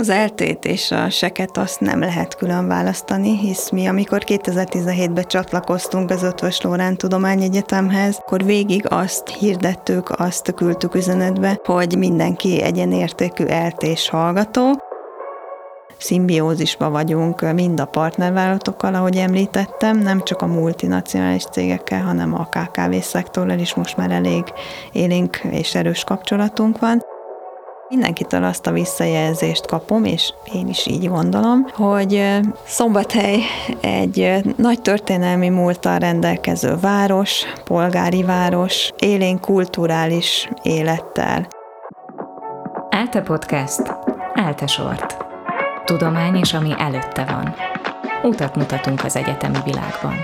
Az eltét és a seket azt nem lehet külön választani, hisz mi, amikor 2017-ben csatlakoztunk az Ötvös Lórán Tudományegyetemhez, akkor végig azt hirdettük, azt küldtük üzenetbe, hogy mindenki egyenértékű eltés hallgató, szimbiózisba vagyunk mind a partnervállalatokkal, ahogy említettem, nem csak a multinacionális cégekkel, hanem a KKV szektorral is most már elég élénk és erős kapcsolatunk van. Mindenkitől azt a visszajelzést kapom, és én is így gondolom, hogy Szombathely egy nagy történelmi múlttal rendelkező város, polgári város, élén kulturális élettel. Elte Podcast, Elte Sort. Tudomány és ami előtte van. Utat mutatunk az egyetemi világban.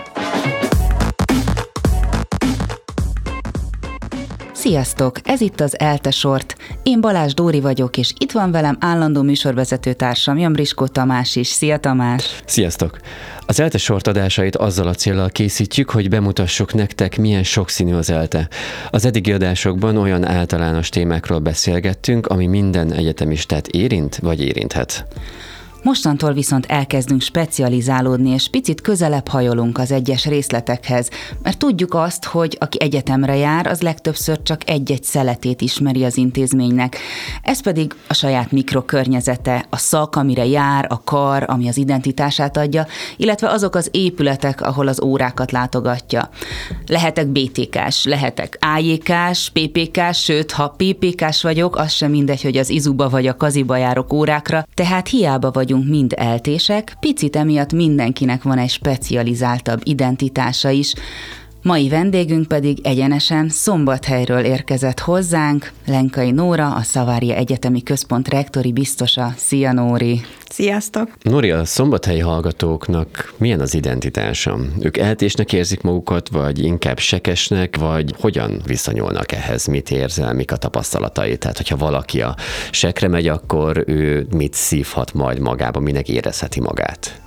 Sziasztok! Ez itt az Elte Sort. Én Balázs Dóri vagyok, és itt van velem állandó műsorvezető társam, Jambriskó Tamás is. Szia Tamás! Sziasztok! Az ELTE sort adásait azzal a célral készítjük, hogy bemutassuk nektek, milyen sokszínű az ELTE. Az eddigi adásokban olyan általános témákról beszélgettünk, ami minden egyetemistát érint vagy érinthet. Mostantól viszont elkezdünk specializálódni, és picit közelebb hajolunk az egyes részletekhez, mert tudjuk azt, hogy aki egyetemre jár, az legtöbbször csak egy-egy szeletét ismeri az intézménynek. Ez pedig a saját mikrokörnyezete, a szak, amire jár, a kar, ami az identitását adja, illetve azok az épületek, ahol az órákat látogatja. Lehetek BTK-s, lehetek AJK-s, PPK-s, sőt, ha PPK-s vagyok, az sem mindegy, hogy az izuba vagy a kaziba járok órákra, tehát hiába vagyunk vagyunk mind eltések, picit emiatt mindenkinek van egy specializáltabb identitása is, Mai vendégünk pedig egyenesen Szombathelyről érkezett hozzánk, Lenkai Nóra, a Szavária Egyetemi Központ rektori biztosa. Szia Nóri! Sziasztok! Nóri, a szombathelyi hallgatóknak milyen az identitása? Ők eltésnek érzik magukat, vagy inkább sekesnek, vagy hogyan viszonyulnak ehhez? Mit érzel, mik a tapasztalatai? Tehát, hogyha valaki a sekre megy, akkor ő mit szívhat majd magába, minek érezheti magát?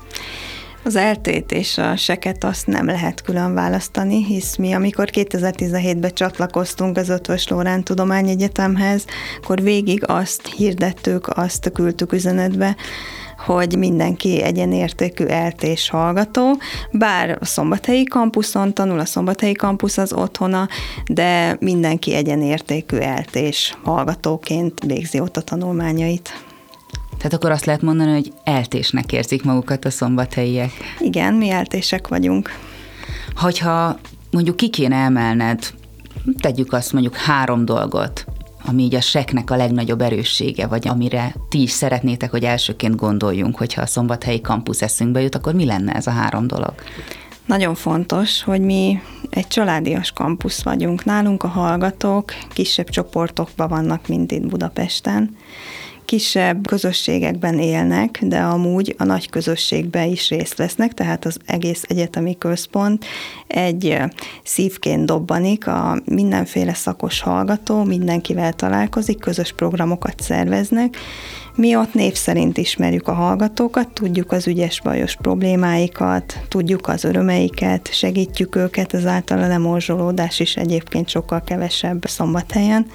Az eltét és a seket azt nem lehet külön választani, hisz mi, amikor 2017-ben csatlakoztunk az Ötvös Lórán Tudományegyetemhez, akkor végig azt hirdettük, azt küldtük üzenetbe, hogy mindenki egyenértékű eltés hallgató, bár a szombathelyi kampuszon tanul, a szombathelyi kampusz az otthona, de mindenki egyenértékű eltés hallgatóként végzi ott a tanulmányait. Tehát akkor azt lehet mondani, hogy eltésnek érzik magukat a szombathelyiek. Igen, mi eltések vagyunk. Hogyha mondjuk ki kéne emelned, tegyük azt mondjuk három dolgot, ami így a seknek a legnagyobb erőssége, vagy amire ti is szeretnétek, hogy elsőként gondoljunk, hogyha a szombathelyi kampusz eszünkbe jut, akkor mi lenne ez a három dolog? Nagyon fontos, hogy mi egy családias kampusz vagyunk. Nálunk a hallgatók kisebb csoportokban vannak, mint itt Budapesten, kisebb közösségekben élnek, de amúgy a nagy közösségben is részt vesznek, tehát az egész egyetemi központ egy szívként dobbanik, a mindenféle szakos hallgató, mindenkivel találkozik, közös programokat szerveznek, mi ott név szerint ismerjük a hallgatókat, tudjuk az ügyes bajos problémáikat, tudjuk az örömeiket, segítjük őket, ezáltal a lemorzsolódás is egyébként sokkal kevesebb szombathelyen.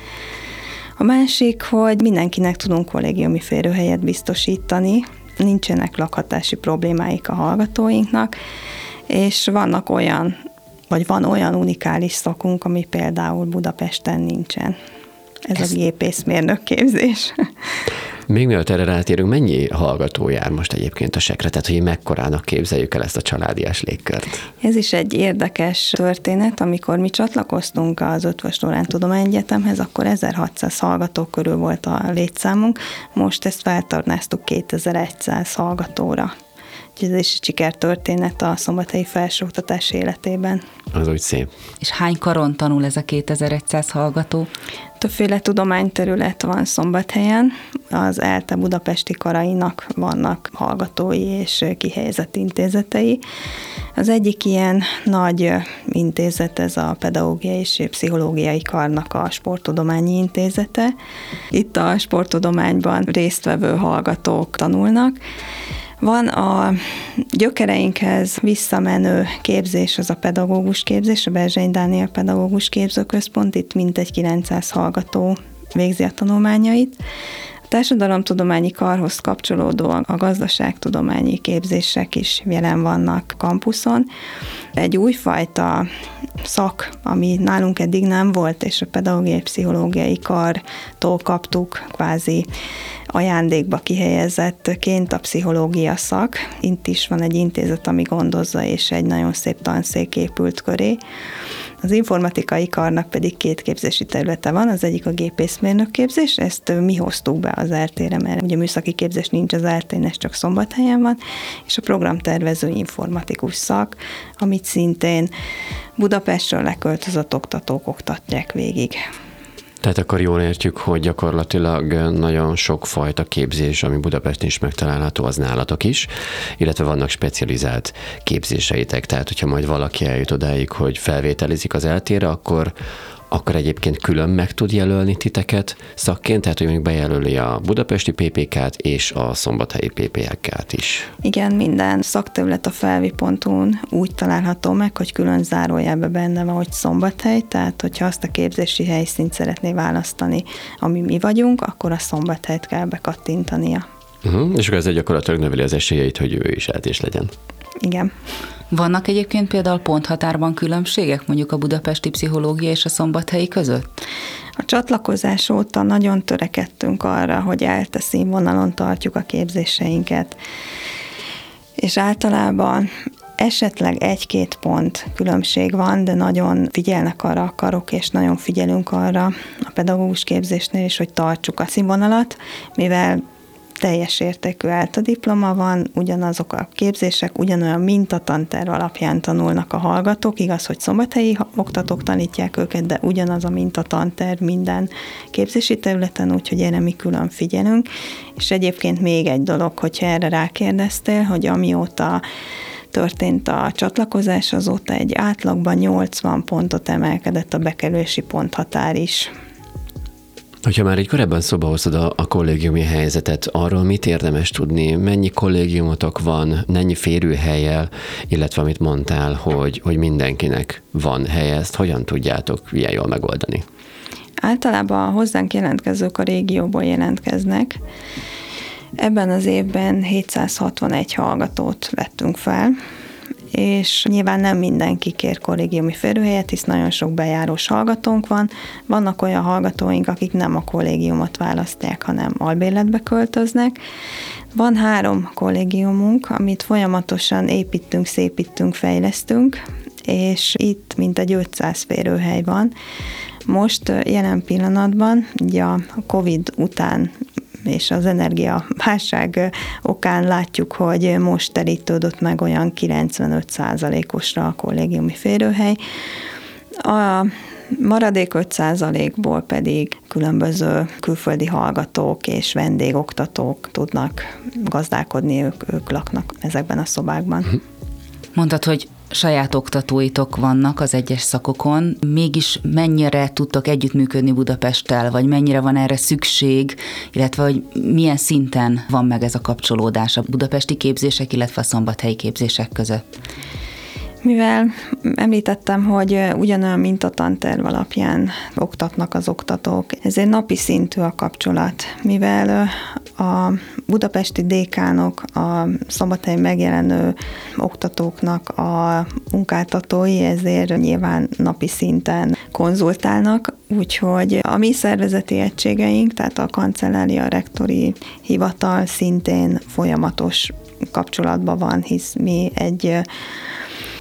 A másik, hogy mindenkinek tudunk kollégiumi férőhelyet biztosítani, nincsenek lakhatási problémáik a hallgatóinknak, és vannak olyan, vagy van olyan unikális szakunk, ami például Budapesten nincsen. Ez Ezt... a gépészmérnök képzés. Még mielőtt erre rátérünk, mennyi hallgató jár most egyébként a sekre, tehát hogy mekkorának képzeljük el ezt a családias légkört? Ez is egy érdekes történet, amikor mi csatlakoztunk az Ötvös Lorán Tudományegyetemhez, akkor 1600 hallgató körül volt a létszámunk, most ezt feltornáztuk 2100 hallgatóra. Úgyhogy ez is egy sikertörténet a szombathelyi felsőoktatás életében. Az úgy szép. És hány karon tanul ez a 2100 hallgató? Többféle tudományterület van Szombathelyen. Az ELTE budapesti karainak vannak hallgatói és kihelyezett intézetei. Az egyik ilyen nagy intézet, ez a Pedagógiai és Pszichológiai Karnak a Sporttudományi Intézete. Itt a sporttudományban résztvevő hallgatók tanulnak, van a gyökereinkhez visszamenő képzés, az a pedagógus képzés, a Berzseny Dániel Pedagógus Képzőközpont, itt mintegy 900 hallgató végzi a tanulmányait. társadalomtudományi karhoz kapcsolódó a gazdaságtudományi képzések is jelen vannak kampuszon. Egy újfajta szak, ami nálunk eddig nem volt, és a pedagógiai pszichológiai kartól kaptuk kvázi ajándékba kihelyezettként a pszichológia szak. Itt is van egy intézet, ami gondozza, és egy nagyon szép tanszék épült köré. Az informatikai karnak pedig két képzési területe van, az egyik a gépészmérnök képzés, ezt mi hoztuk be az RT-re, mert ugye műszaki képzés nincs az RT-n, ez csak szombathelyen van, és a programtervező informatikus szak, amit szintén Budapestről leköltözött oktatók oktatják végig. Tehát akkor jól értjük, hogy gyakorlatilag nagyon sok fajta képzés, ami Budapesten is megtalálható, az nálatok is, illetve vannak specializált képzéseitek. Tehát, hogyha majd valaki eljut odáig, hogy felvételizik az eltére, akkor akkor egyébként külön meg tud jelölni titeket szakként, tehát hogy mondjuk bejelöli a budapesti PPK-t és a szombathelyi PPK-t is. Igen, minden szakterület a felvi.hu-n úgy található meg, hogy külön zárójelben benne van, hogy szombathely, tehát hogyha azt a képzési helyszínt szeretné választani, ami mi vagyunk, akkor a szombathelyt kell bekattintania. Uh-huh, és akkor ez gyakorlatilag növeli az esélyeit, hogy ő is eltés legyen. Igen. Vannak egyébként például ponthatárban különbségek mondjuk a budapesti pszichológia és a szombathelyi között? A csatlakozás óta nagyon törekedtünk arra, hogy elte színvonalon tartjuk a képzéseinket. És általában esetleg egy-két pont különbség van, de nagyon figyelnek arra a karok, és nagyon figyelünk arra a pedagógus képzésnél is, hogy tartsuk a színvonalat, mivel teljes értékű ELTA diploma van, ugyanazok a képzések, ugyanolyan mintatanterv alapján tanulnak a hallgatók, igaz, hogy szombathelyi oktatók tanítják őket, de ugyanaz a mintatanterv minden képzési területen, úgyhogy erre mi külön figyelünk. És egyébként még egy dolog, hogyha erre rákérdeztél, hogy amióta történt a csatlakozás, azóta egy átlagban 80 pontot emelkedett a bekerülési ponthatár is. Hogyha már egy korábban szoba hozod a, a kollégiumi helyzetet, arról mit érdemes tudni, mennyi kollégiumotok van, mennyi férőhelyel, illetve amit mondtál, hogy, hogy mindenkinek van helye, ezt hogyan tudjátok ilyen jól megoldani? Általában hozzánk jelentkezők a régióból jelentkeznek. Ebben az évben 761 hallgatót vettünk fel, és nyilván nem mindenki kér kollégiumi férőhelyet, hisz nagyon sok bejárós hallgatónk van. Vannak olyan hallgatóink, akik nem a kollégiumot választják, hanem albérletbe költöznek. Van három kollégiumunk, amit folyamatosan építünk, szépítünk, fejlesztünk, és itt mintegy 500 férőhely van. Most jelen pillanatban, ugye a Covid után és az energiaválság okán látjuk, hogy most terítődött meg olyan 95%-osra a kollégiumi férőhely. A maradék 5%-ból pedig különböző külföldi hallgatók és vendégoktatók tudnak gazdálkodni, ők, ők laknak ezekben a szobákban. Mondtad, hogy saját oktatóitok vannak az egyes szakokon, mégis mennyire tudtok együttműködni Budapesttel, vagy mennyire van erre szükség, illetve hogy milyen szinten van meg ez a kapcsolódás a budapesti képzések, illetve a szombathelyi képzések között? Mivel említettem, hogy ugyanolyan mintatanterv alapján oktatnak az oktatók, ezért napi szintű a kapcsolat. Mivel a budapesti dékánok, a szombathely megjelenő oktatóknak a munkáltatói, ezért nyilván napi szinten konzultálnak, úgyhogy a mi szervezeti egységeink, tehát a kancellária, a rektori hivatal szintén folyamatos kapcsolatban van, hisz mi egy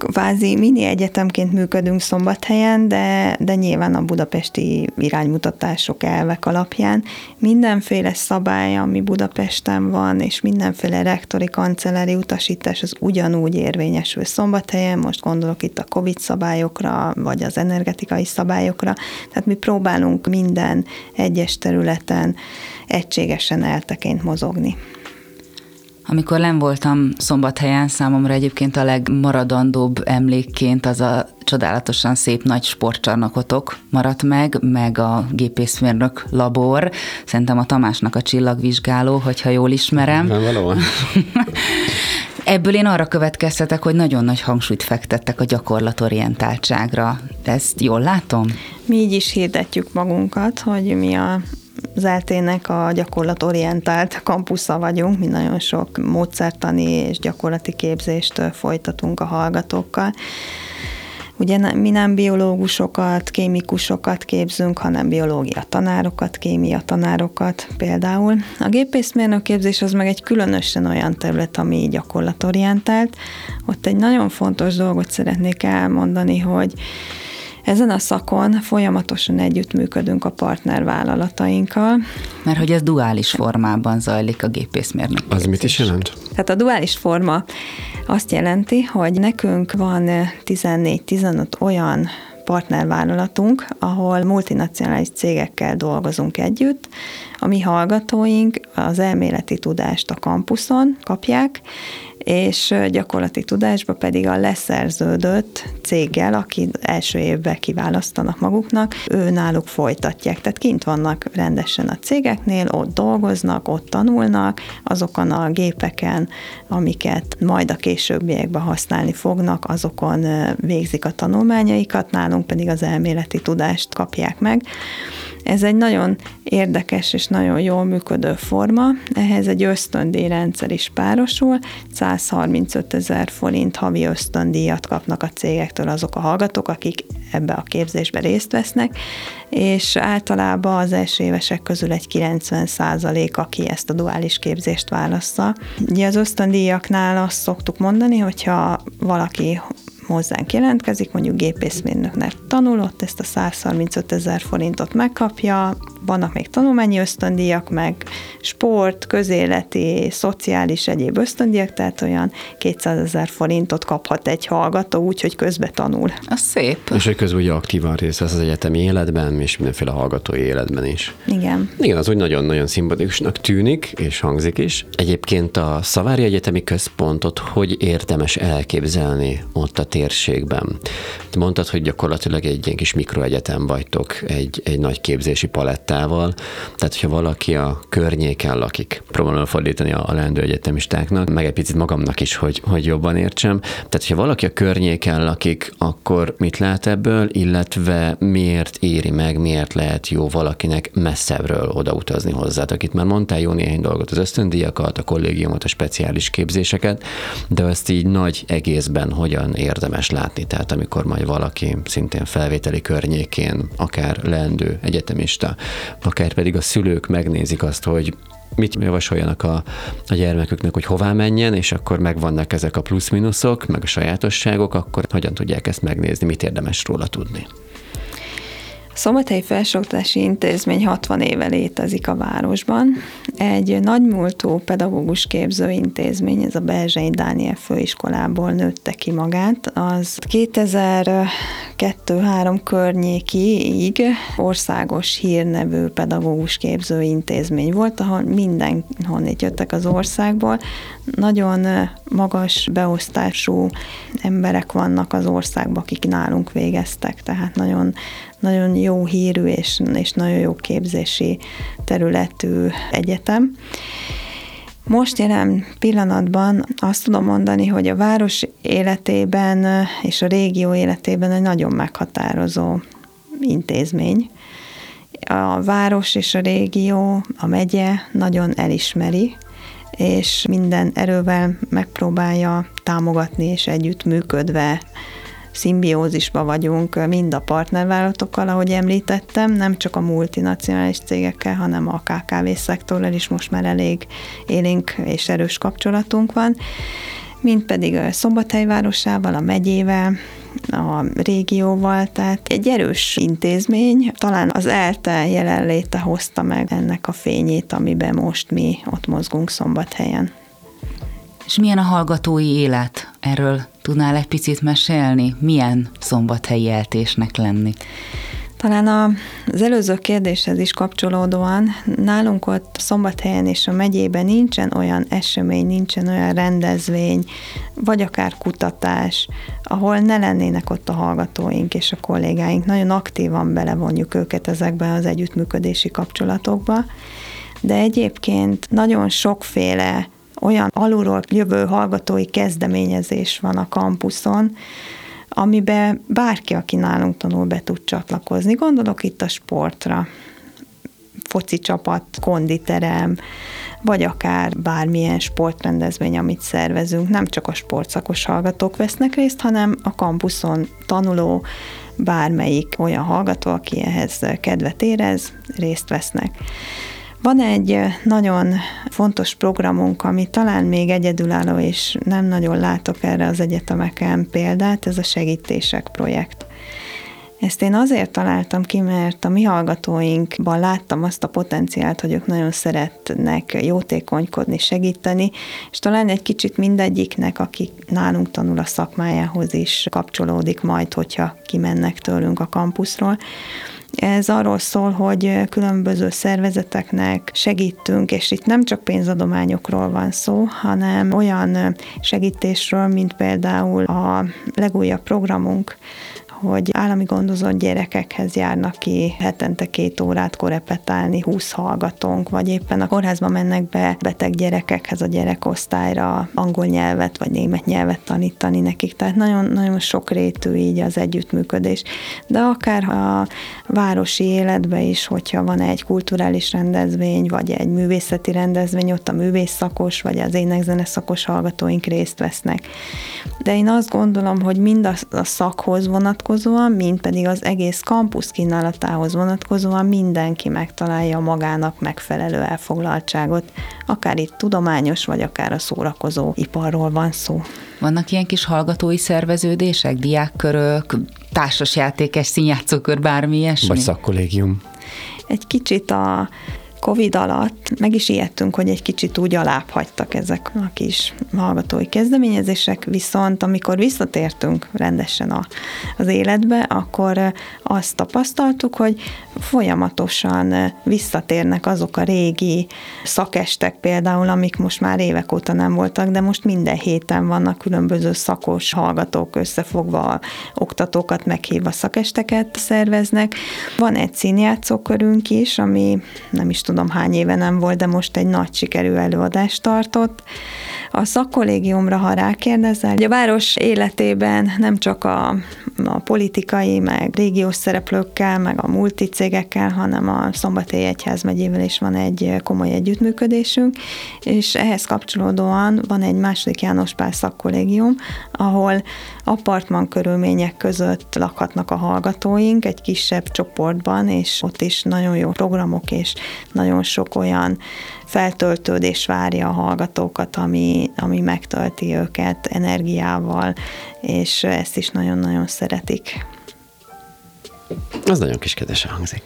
kvázi mini egyetemként működünk Szombathelyen, de, de nyilván a budapesti iránymutatások, elvek alapján. Mindenféle szabály, ami Budapesten van, és mindenféle rektori kancellári utasítás, az ugyanúgy érvényesül Szombathelyen, most gondolok itt a COVID szabályokra, vagy az energetikai szabályokra, tehát mi próbálunk minden egyes területen egységesen elteként mozogni. Amikor nem voltam szombathelyen, számomra egyébként a legmaradandóbb emlékként az a csodálatosan szép nagy sportcsarnokotok maradt meg, meg a gépészmérnök labor. Szerintem a Tamásnak a csillagvizsgáló, hogyha jól ismerem. Nem valóban. Ebből én arra következtetek, hogy nagyon nagy hangsúlyt fektettek a gyakorlatorientáltságra. Ezt jól látom? Mi így is hirdetjük magunkat, hogy mi a az eltének a gyakorlatorientált kampusza vagyunk, mi nagyon sok módszertani és gyakorlati képzést folytatunk a hallgatókkal. Ugye mi nem biológusokat, kémikusokat képzünk, hanem biológia tanárokat, kémia tanárokat például. A gépészmérnök képzés az meg egy különösen olyan terület, ami gyakorlatorientált. Ott egy nagyon fontos dolgot szeretnék elmondani, hogy ezen a szakon folyamatosan együttműködünk a partnervállalatainkkal. Mert hogy ez duális formában zajlik a gépészmérnök. Az mit is jelent? Tehát a duális forma azt jelenti, hogy nekünk van 14-15 olyan partnervállalatunk, ahol multinacionális cégekkel dolgozunk együtt. A mi hallgatóink az elméleti tudást a kampuszon kapják, és gyakorlati tudásba pedig a leszerződött céggel, aki első évben kiválasztanak maguknak, ő náluk folytatják. Tehát kint vannak rendesen a cégeknél, ott dolgoznak, ott tanulnak, azokon a gépeken, amiket majd a későbbiekben használni fognak, azokon végzik a tanulmányaikat, nálunk pedig az elméleti tudást kapják meg. Ez egy nagyon érdekes és nagyon jól működő forma, ehhez egy ösztöndíjrendszer is párosul, 135 ezer forint havi ösztöndíjat kapnak a cégektől azok a hallgatók, akik ebbe a képzésbe részt vesznek, és általában az első évesek közül egy 90 százalék, aki ezt a duális képzést válaszza. Ugye az ösztöndíjaknál azt szoktuk mondani, hogyha valaki hozzánk jelentkezik, mondjuk gépészmérnöknek tanulott, ezt a 135 ezer forintot megkapja, vannak még tanulmányi ösztöndíjak, meg sport, közéleti, szociális egyéb ösztöndíjak, tehát olyan 200 ezer forintot kaphat egy hallgató, úgyhogy közbe tanul. Az szép. És hogy közben ugye aktívan részt vesz az egyetemi életben, és mindenféle hallgatói életben is. Igen. Igen, az úgy nagyon-nagyon szimpatikusnak tűnik, és hangzik is. Egyébként a Szavári Egyetemi Központot hogy érdemes elképzelni ott a térségben? Te mondtad, hogy gyakorlatilag egy ilyen kis mikroegyetem vagytok, egy, egy nagy képzési palettával, tehát hogyha valaki a környéken lakik, próbálom fordítani a, a leendő egyetemistáknak, meg egy picit magamnak is, hogy, hogy jobban értsem. Tehát, hogyha valaki a környéken lakik, akkor mit lát ebből, illetve miért éri meg, miért lehet jó valakinek messzebbről odautazni hozzá. Akit már mondtál jó néhány dolgot, az ösztöndíjakat, a kollégiumot, a speciális képzéseket, de ezt így nagy egészben hogyan érdemes látni. Tehát amikor majd valaki szintén felvételi környékén, akár leendő egyetemista, akár pedig a szülők megnézik azt, hogy mit javasoljanak a, a gyermeküknek, hogy hová menjen, és akkor megvannak ezek a plusz-minuszok, meg a sajátosságok, akkor hogyan tudják ezt megnézni, mit érdemes róla tudni. Szombathelyi Felsőoktatási Intézmény 60 éve létezik a városban. Egy nagymúltú pedagógus képző intézmény, ez a Belzsei Dániel főiskolából nőtte ki magát. Az 2002-3 környékiig országos hírnevű pedagógus képző intézmény volt, ahol mindenhonnét jöttek az országból. Nagyon magas beosztású emberek vannak az országban, akik nálunk végeztek, tehát nagyon nagyon jó hírű és, és nagyon jó képzési területű egyetem. Most jelen pillanatban azt tudom mondani, hogy a város életében és a régió életében egy nagyon meghatározó intézmény. A város és a régió, a megye nagyon elismeri, és minden erővel megpróbálja támogatni és együtt működve szimbiózisba vagyunk mind a partnervállalatokkal, ahogy említettem, nem csak a multinacionális cégekkel, hanem a KKV szektorral is most már elég élénk és erős kapcsolatunk van, mint pedig a Szombathely városával, a megyével, a régióval, tehát egy erős intézmény, talán az ELTE jelenléte hozta meg ennek a fényét, amiben most mi ott mozgunk Szombathelyen. És milyen a hallgatói élet? Erről tudnál egy picit mesélni? Milyen szombathelyi eltésnek lenni? Talán az előző kérdéshez is kapcsolódóan, nálunk ott Szombathelyen és a megyében nincsen olyan esemény, nincsen olyan rendezvény, vagy akár kutatás, ahol ne lennének ott a hallgatóink és a kollégáink. Nagyon aktívan belevonjuk őket ezekbe az együttműködési kapcsolatokba, de egyébként nagyon sokféle olyan alulról jövő hallgatói kezdeményezés van a kampuszon, amiben bárki, aki nálunk tanul, be tud csatlakozni. Gondolok itt a sportra. foci csapat, konditerem, vagy akár bármilyen sportrendezvény, amit szervezünk. Nem csak a sportszakos hallgatók vesznek részt, hanem a kampuszon tanuló, bármelyik olyan hallgató, aki ehhez kedvet érez, részt vesznek. Van egy nagyon fontos programunk, ami talán még egyedülálló, és nem nagyon látok erre az egyetemeken példát, ez a segítések projekt. Ezt én azért találtam ki, mert a mi hallgatóinkban láttam azt a potenciált, hogy ők nagyon szeretnek jótékonykodni, segíteni, és talán egy kicsit mindegyiknek, aki nálunk tanul a szakmájához is kapcsolódik majd, hogyha kimennek tőlünk a kampuszról. Ez arról szól, hogy különböző szervezeteknek segítünk, és itt nem csak pénzadományokról van szó, hanem olyan segítésről, mint például a legújabb programunk, hogy állami gondozott gyerekekhez járnak ki hetente két órát korepetálni, 20 hallgatónk, vagy éppen a kórházba mennek be beteg gyerekekhez a gyerekosztályra angol nyelvet vagy német nyelvet tanítani nekik. Tehát nagyon, nagyon rétű így az együttműködés. De akár a városi életbe is, hogyha van egy kulturális rendezvény, vagy egy művészeti rendezvény, ott a művészszakos, vagy az énekzene szakos hallgatóink részt vesznek. De én azt gondolom, hogy mind a, a szakhoz vonatkozó, vonatkozóan, mint pedig az egész kampusz kínálatához vonatkozóan mindenki megtalálja magának megfelelő elfoglaltságot, akár itt tudományos, vagy akár a szórakozó iparról van szó. Vannak ilyen kis hallgatói szerveződések, diákkörök, társasjátékes színjátszókör, bármi ilyesmi? Vagy szakkollégium? Egy kicsit a Covid alatt meg is ijedtünk, hogy egy kicsit úgy alábbhagytak ezek a kis hallgatói kezdeményezések, viszont amikor visszatértünk rendesen a, az életbe, akkor azt tapasztaltuk, hogy folyamatosan visszatérnek azok a régi szakestek például, amik most már évek óta nem voltak, de most minden héten vannak különböző szakos hallgatók összefogva, oktatókat meghívva szakesteket szerveznek. Van egy színjátszókörünk is, ami nem is tudom hány éve nem volt, de most egy nagy sikerű előadást tartott. A szakkollégiumra, ha rákérdezel, a város életében nem csak a, a politikai, meg régiós szereplőkkel, meg a multicégekkel, hanem a Szombathely Egyházmegyével is van egy komoly együttműködésünk, és ehhez kapcsolódóan van egy második János Pál szakkollégium, ahol apartman körülmények között lakhatnak a hallgatóink egy kisebb csoportban, és ott is nagyon jó programok és nagyon sok olyan feltöltődés várja a hallgatókat, ami, ami megtölti őket energiával, és ezt is nagyon-nagyon szeretik. Az nagyon kis kedvesen hangzik.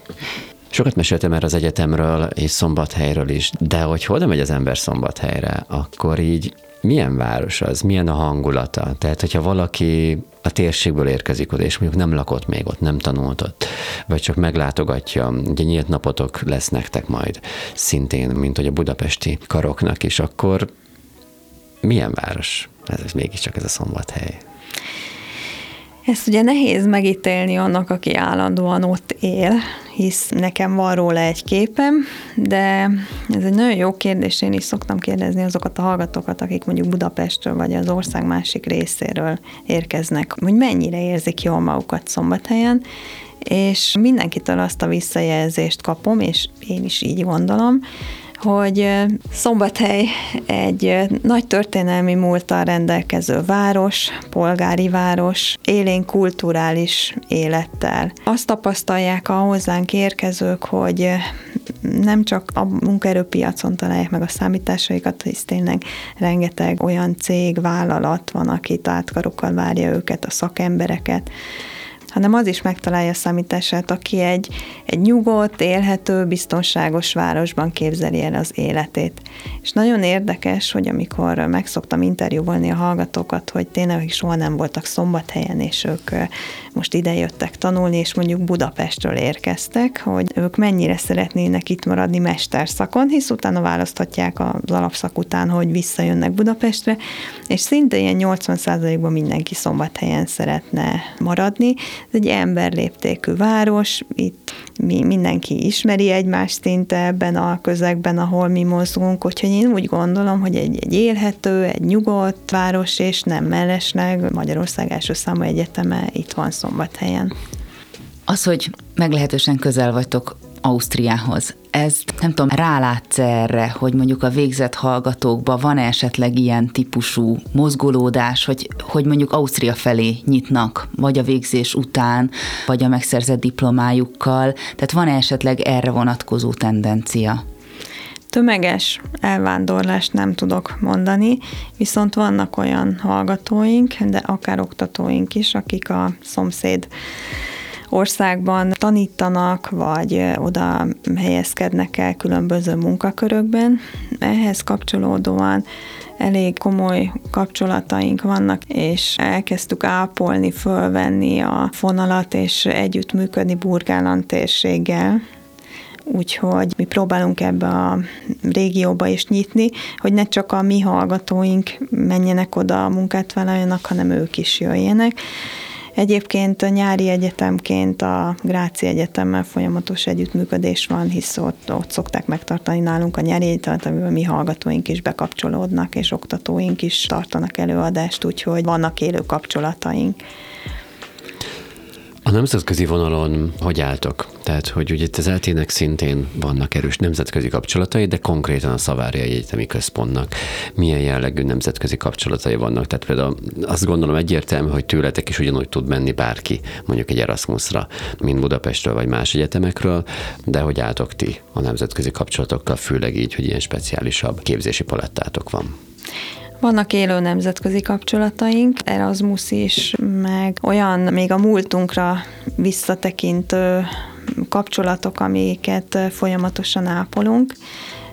Sokat meséltem erre az egyetemről és Szombathelyről is, de hogy oda megy az ember Szombathelyre, akkor így milyen város az, milyen a hangulata? Tehát, hogyha valaki a térségből érkezik oda, és mondjuk nem lakott még ott, nem tanult ott, vagy csak meglátogatja, ugye nyílt napotok lesz nektek majd szintén, mint hogy a budapesti karoknak is, akkor milyen város? Ez, ez mégiscsak ez a szombathely. Ezt ugye nehéz megítélni annak, aki állandóan ott él, hisz nekem van róla egy képem, de ez egy nagyon jó kérdés, én is szoktam kérdezni azokat a hallgatókat, akik mondjuk Budapestről vagy az ország másik részéről érkeznek, hogy mennyire érzik jól magukat szombathelyen, és mindenkitől azt a visszajelzést kapom, és én is így gondolom, hogy Szombathely egy nagy történelmi múlttal rendelkező város, polgári város, élén kulturális élettel. Azt tapasztalják a hozzánk érkezők, hogy nem csak a munkaerőpiacon találják meg a számításaikat, hisz tényleg rengeteg olyan cég, vállalat van, aki átkarokkal várja őket, a szakembereket, hanem az is megtalálja a számítását, aki egy, egy nyugodt, élhető, biztonságos városban képzeli el az életét. És nagyon érdekes, hogy amikor megszoktam interjúvolni a hallgatókat, hogy tényleg soha nem voltak szombathelyen, és ők most ide jöttek tanulni, és mondjuk Budapestről érkeztek, hogy ők mennyire szeretnének itt maradni mesterszakon, hisz utána választhatják az alapszak után, hogy visszajönnek Budapestre, és szinte ilyen 80%-ban mindenki szombathelyen szeretne maradni, ez egy emberléptékű város, itt mi, mindenki ismeri egymást szinte ebben a közegben, ahol mi mozgunk, úgyhogy én úgy gondolom, hogy egy, egy élhető, egy nyugodt város, és nem mellesleg Magyarország első számú egyeteme itt van Szombathelyen. Az, hogy meglehetősen közel vagytok Ausztriához, Ez nem tudom, rálátsz erre, hogy mondjuk a végzett hallgatókban van esetleg ilyen típusú mozgolódás, hogy, hogy mondjuk Ausztria felé nyitnak, vagy a végzés után, vagy a megszerzett diplomájukkal, tehát van esetleg erre vonatkozó tendencia? Tömeges elvándorlást nem tudok mondani, viszont vannak olyan hallgatóink, de akár oktatóink is, akik a szomszéd országban tanítanak, vagy oda helyezkednek el különböző munkakörökben. Ehhez kapcsolódóan elég komoly kapcsolataink vannak, és elkezdtük ápolni, fölvenni a fonalat, és együttműködni Burgáland térséggel, úgyhogy mi próbálunk ebbe a régióba is nyitni, hogy ne csak a mi hallgatóink menjenek oda a munkát vállaljanak, hanem ők is jöjjenek. Egyébként a nyári egyetemként a Gráci Egyetemmel folyamatos együttműködés van, hisz ott, ott szokták megtartani nálunk a nyári egyetemet, amiben mi hallgatóink is bekapcsolódnak, és oktatóink is tartanak előadást, úgyhogy vannak élő kapcsolataink. A nemzetközi vonalon hogy álltok? Tehát, hogy ugye itt az eltének szintén vannak erős nemzetközi kapcsolatai, de konkrétan a Szaváriai Egyetemi Központnak milyen jellegű nemzetközi kapcsolatai vannak? Tehát például azt gondolom egyértelmű, hogy tőletek is ugyanúgy tud menni bárki, mondjuk egy Erasmusra, mint Budapestről vagy más egyetemekről, de hogy álltok ti a nemzetközi kapcsolatokkal, főleg így, hogy ilyen speciálisabb képzési palettátok van? Vannak élő nemzetközi kapcsolataink, Erasmus is, meg olyan még a múltunkra visszatekintő kapcsolatok, amiket folyamatosan ápolunk.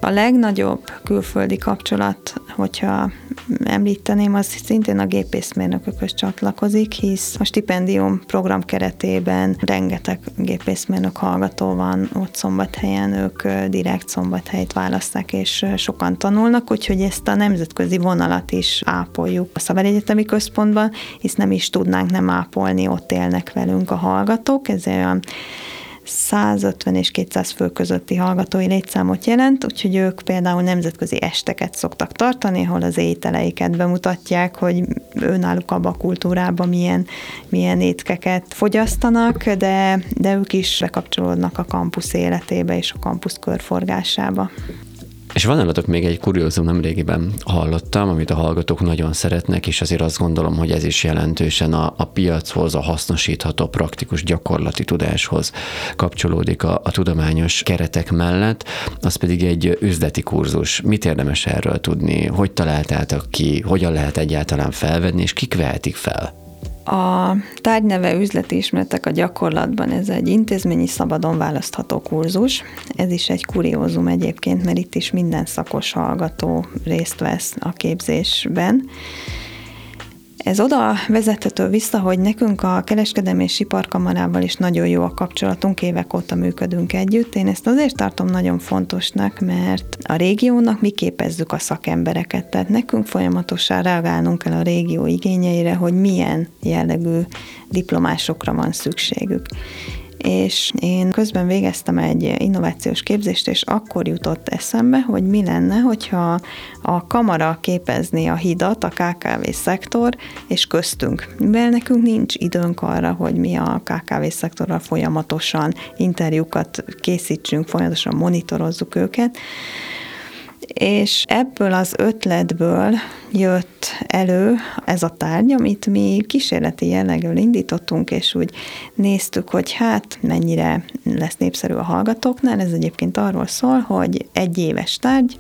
A legnagyobb külföldi kapcsolat, hogyha említeném, az szintén a gépészmérnökökhöz csatlakozik, hisz a stipendium program keretében rengeteg gépészmérnök hallgató van ott szombathelyen, ők direkt szombathelyt választák, és sokan tanulnak, úgyhogy ezt a nemzetközi vonalat is ápoljuk a Szabad Egyetemi Központban, hisz nem is tudnánk nem ápolni, ott élnek velünk a hallgatók, ez olyan 150 és 200 fő közötti hallgatói létszámot jelent, úgyhogy ők például nemzetközi esteket szoktak tartani, ahol az ételeiket bemutatják, hogy önálluk abba a kultúrában milyen, milyen étkeket fogyasztanak, de, de ők is bekapcsolódnak a kampusz életébe és a kampusz körforgásába. És van nálatok még egy kuriózum, nemrégiben hallottam, amit a hallgatók nagyon szeretnek, és azért azt gondolom, hogy ez is jelentősen a, a piachoz, a hasznosítható praktikus gyakorlati tudáshoz kapcsolódik a, a tudományos keretek mellett, az pedig egy üzleti kurzus. Mit érdemes erről tudni? Hogy találtátok ki? Hogyan lehet egyáltalán felvenni, és kik vehetik fel? A tárgyneve üzleti ismeretek a gyakorlatban, ez egy intézményi szabadon választható kurzus. Ez is egy kuriózum egyébként, mert itt is minden szakos hallgató részt vesz a képzésben. Ez oda vezethető vissza, hogy nekünk a kereskedelmi és iparkamarával is nagyon jó a kapcsolatunk, évek óta működünk együtt. Én ezt azért tartom nagyon fontosnak, mert a régiónak mi képezzük a szakembereket, tehát nekünk folyamatosan reagálnunk kell a régió igényeire, hogy milyen jellegű diplomásokra van szükségük és én közben végeztem egy innovációs képzést, és akkor jutott eszembe, hogy mi lenne, hogyha a kamara képezni a hidat, a KKV szektor, és köztünk. Mivel nekünk nincs időnk arra, hogy mi a KKV szektorral folyamatosan interjúkat készítsünk, folyamatosan monitorozzuk őket, és ebből az ötletből jött elő ez a tárgy, amit mi kísérleti jelleggel indítottunk, és úgy néztük, hogy hát mennyire lesz népszerű a hallgatóknál. Ez egyébként arról szól, hogy egy éves tárgy,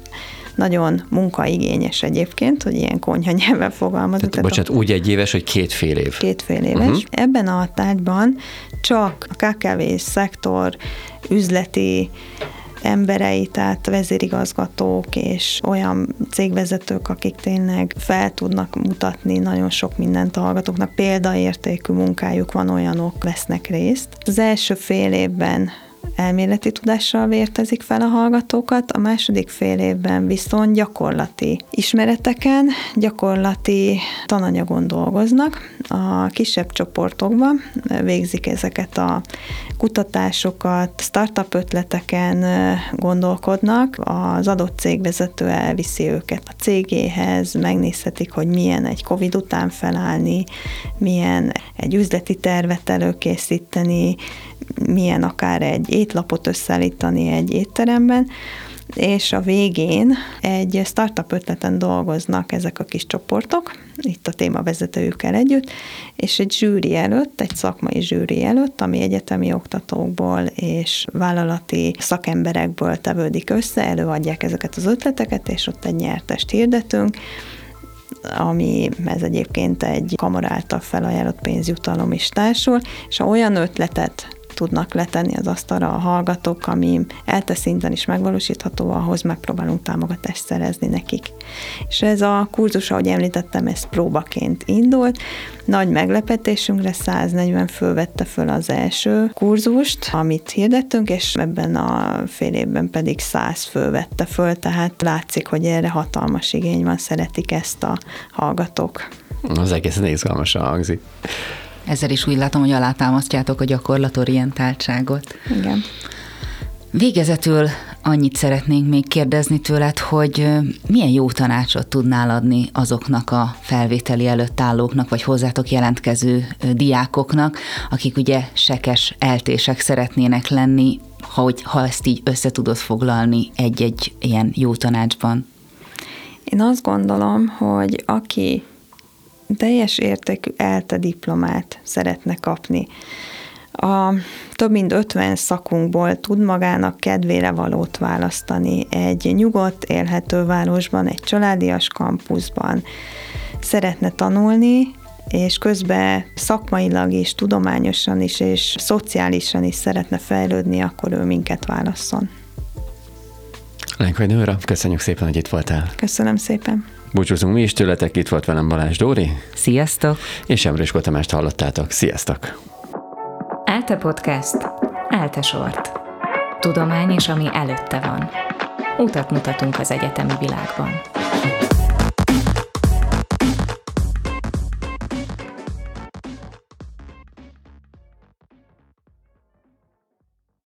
nagyon munkaigényes egyébként, hogy ilyen konyha nyelven fogalmazunk. Tehát, bocsánat, úgy egy éves, hogy két fél év. Két fél éves. Uh-huh. Ebben a tárgyban csak a KKV szektor üzleti emberei, tehát vezérigazgatók és olyan cégvezetők, akik tényleg fel tudnak mutatni nagyon sok mindent a hallgatóknak, példaértékű munkájuk van, olyanok vesznek részt. Az első fél évben elméleti tudással vértezik fel a hallgatókat, a második fél évben viszont gyakorlati ismereteken, gyakorlati tananyagon dolgoznak. A kisebb csoportokban végzik ezeket a kutatásokat, startup ötleteken gondolkodnak, az adott cégvezető elviszi őket a cégéhez, megnézhetik, hogy milyen egy COVID után felállni, milyen egy üzleti tervet előkészíteni, milyen akár egy étlapot összeállítani egy étteremben, és a végén egy startup ötleten dolgoznak ezek a kis csoportok, itt a témavezetőjükkel együtt, és egy zsűri előtt, egy szakmai zsűri előtt, ami egyetemi oktatókból és vállalati szakemberekből tevődik össze, előadják ezeket az ötleteket, és ott egy nyertest hirdetünk, ami ez egyébként egy kamar által felajánlott pénzjutalom is társul, és ha olyan ötletet tudnak letenni az asztalra a hallgatók, ami ELTE szinten is megvalósítható, ahhoz megpróbálunk támogatást szerezni nekik. És ez a kurzus, ahogy említettem, ez próbaként indult. Nagy meglepetésünkre 140 fő vette föl az első kurzust, amit hirdettünk, és ebben a fél évben pedig 100 fő vette föl, tehát látszik, hogy erre hatalmas igény van, szeretik ezt a hallgatók. Az egészen izgalmasan hangzik. Ezzel is úgy látom, hogy alátámasztjátok a gyakorlatorientáltságot. Igen. Végezetül annyit szeretnénk még kérdezni tőled, hogy milyen jó tanácsot tudnál adni azoknak a felvételi előtt állóknak, vagy hozzátok jelentkező diákoknak, akik ugye sekes eltések szeretnének lenni, ha, hogy, ha ezt így össze tudod foglalni egy-egy ilyen jó tanácsban? Én azt gondolom, hogy aki teljes értékű ELTE diplomát szeretne kapni. A több mint 50 szakunkból tud magának kedvére valót választani egy nyugodt, élhető városban, egy családias kampuszban. Szeretne tanulni, és közben szakmailag is, tudományosan is, és szociálisan is szeretne fejlődni, akkor ő minket válasszon. Lenkai Nőra, köszönjük szépen, hogy itt voltál. Köszönöm szépen. Búcsúzunk mi is tőletek, itt volt velem Balázs Dóri. Sziasztok! És Emrős Tamást hallottátok. Sziasztok! Elte Podcast. Elte Sort. Tudomány és ami előtte van. Utat mutatunk az egyetemi világban.